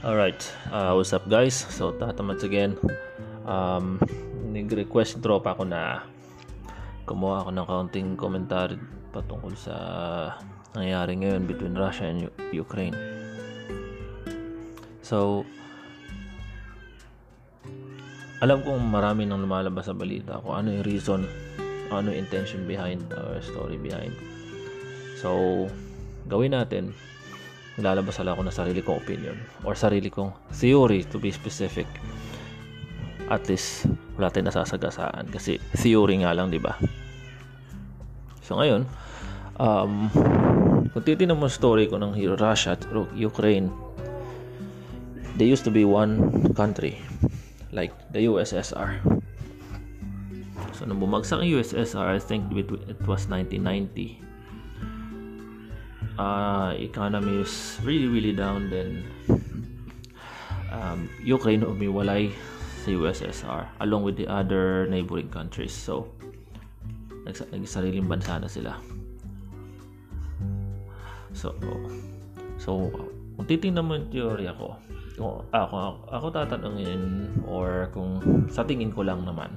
Alright, uh, what's up guys? So, tatamad again. Um, nag-request tropa ko na kumuha ako ng kaunting komentaryo patungkol sa nangyayari ngayon between Russia and U- Ukraine. So, alam kong marami nang lumalabas sa balita kung ano yung reason, ano yung intention behind or story behind. So, gawin natin lalabas lang ako ng sarili kong opinion or sarili kong theory to be specific. At least wala tayong nasasagasaan kasi theory nga lang di ba? So ngayon um, kung titignan mo story ko ng Russia at Ukraine they used to be one country like the USSR so nung bumagsak ang USSR I think it was 1990 uh, economy is really really down then um, Ukraine umiwalay sa USSR along with the other neighboring countries. So nags nagsariling bansa na sila. So so kung titingnan mo yung teorya ko kung ako, ako tatanungin or kung sa tingin ko lang naman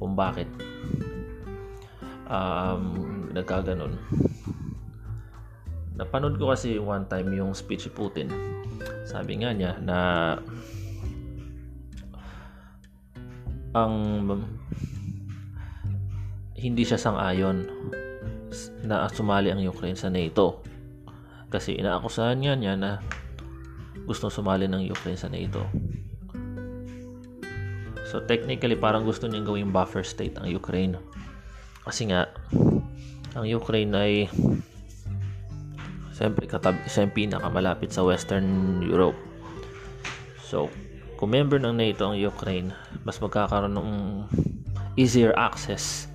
kung bakit um, nagkaganon napanood ko kasi one time yung speech ni Putin. Sabi nga niya na ang hindi siya sang-ayon na sumali ang Ukraine sa NATO. Kasi inaakusahan nga niya na gustong sumali ng Ukraine sa NATO. So technically parang gusto niyang gawing buffer state ang Ukraine. Kasi nga ang Ukraine ay Siyempre, katab siya yung pinakamalapit sa Western Europe. So, kung member ng NATO ang Ukraine, mas magkakaroon ng easier access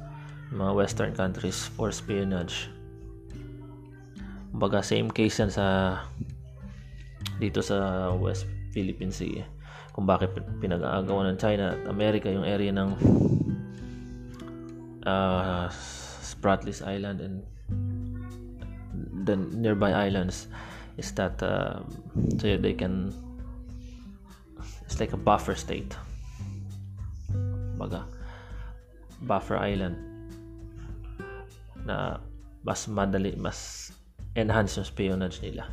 mga Western countries for espionage. Baga, same case yan sa dito sa West Philippine Sea. Kung bakit pinag-aagawan ng China at America yung area ng uh, Spratlys Island and the nearby islands is that uh, so they can it's like a buffer state. Baga buffer island na mas madali mas enhance yung espionage nila.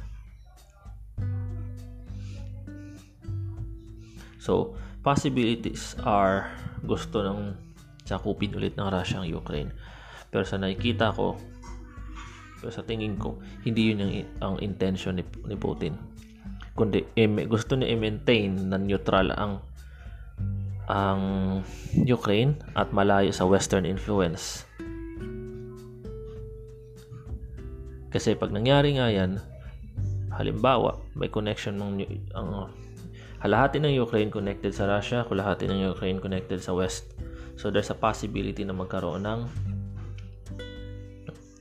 So possibilities are gusto ng sakupin ulit ng Russia ang Ukraine. Pero sa nakikita ko pero sa tingin ko, hindi yun yung, ang intention ni, ni Putin. Kundi em, gusto niya i-maintain na neutral ang ang Ukraine at malayo sa western influence. Kasi pag nangyari nga yan, halimbawa, may connection ng ang halahati ng Ukraine connected sa Russia, kalahati ng Ukraine connected sa West. So there's a possibility na magkaroon ng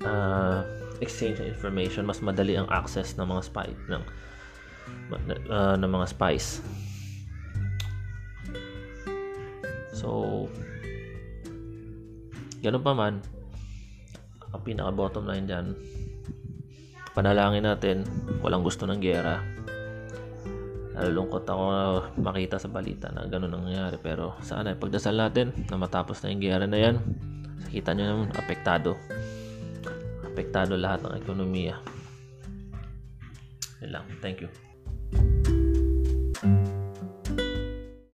uh, exchange of information, mas madali ang access ng mga spy ng uh, ng mga spies. So ganun pa man ang pinaka bottom line diyan panalangin natin walang gusto ng gera nalulungkot ako makita sa balita na ganun ang nangyayari pero sana pagdasal natin na matapos na yung gera na yan kita nyo naman apektado apektado lahat ng ekonomiya. Yun lang. Thank you.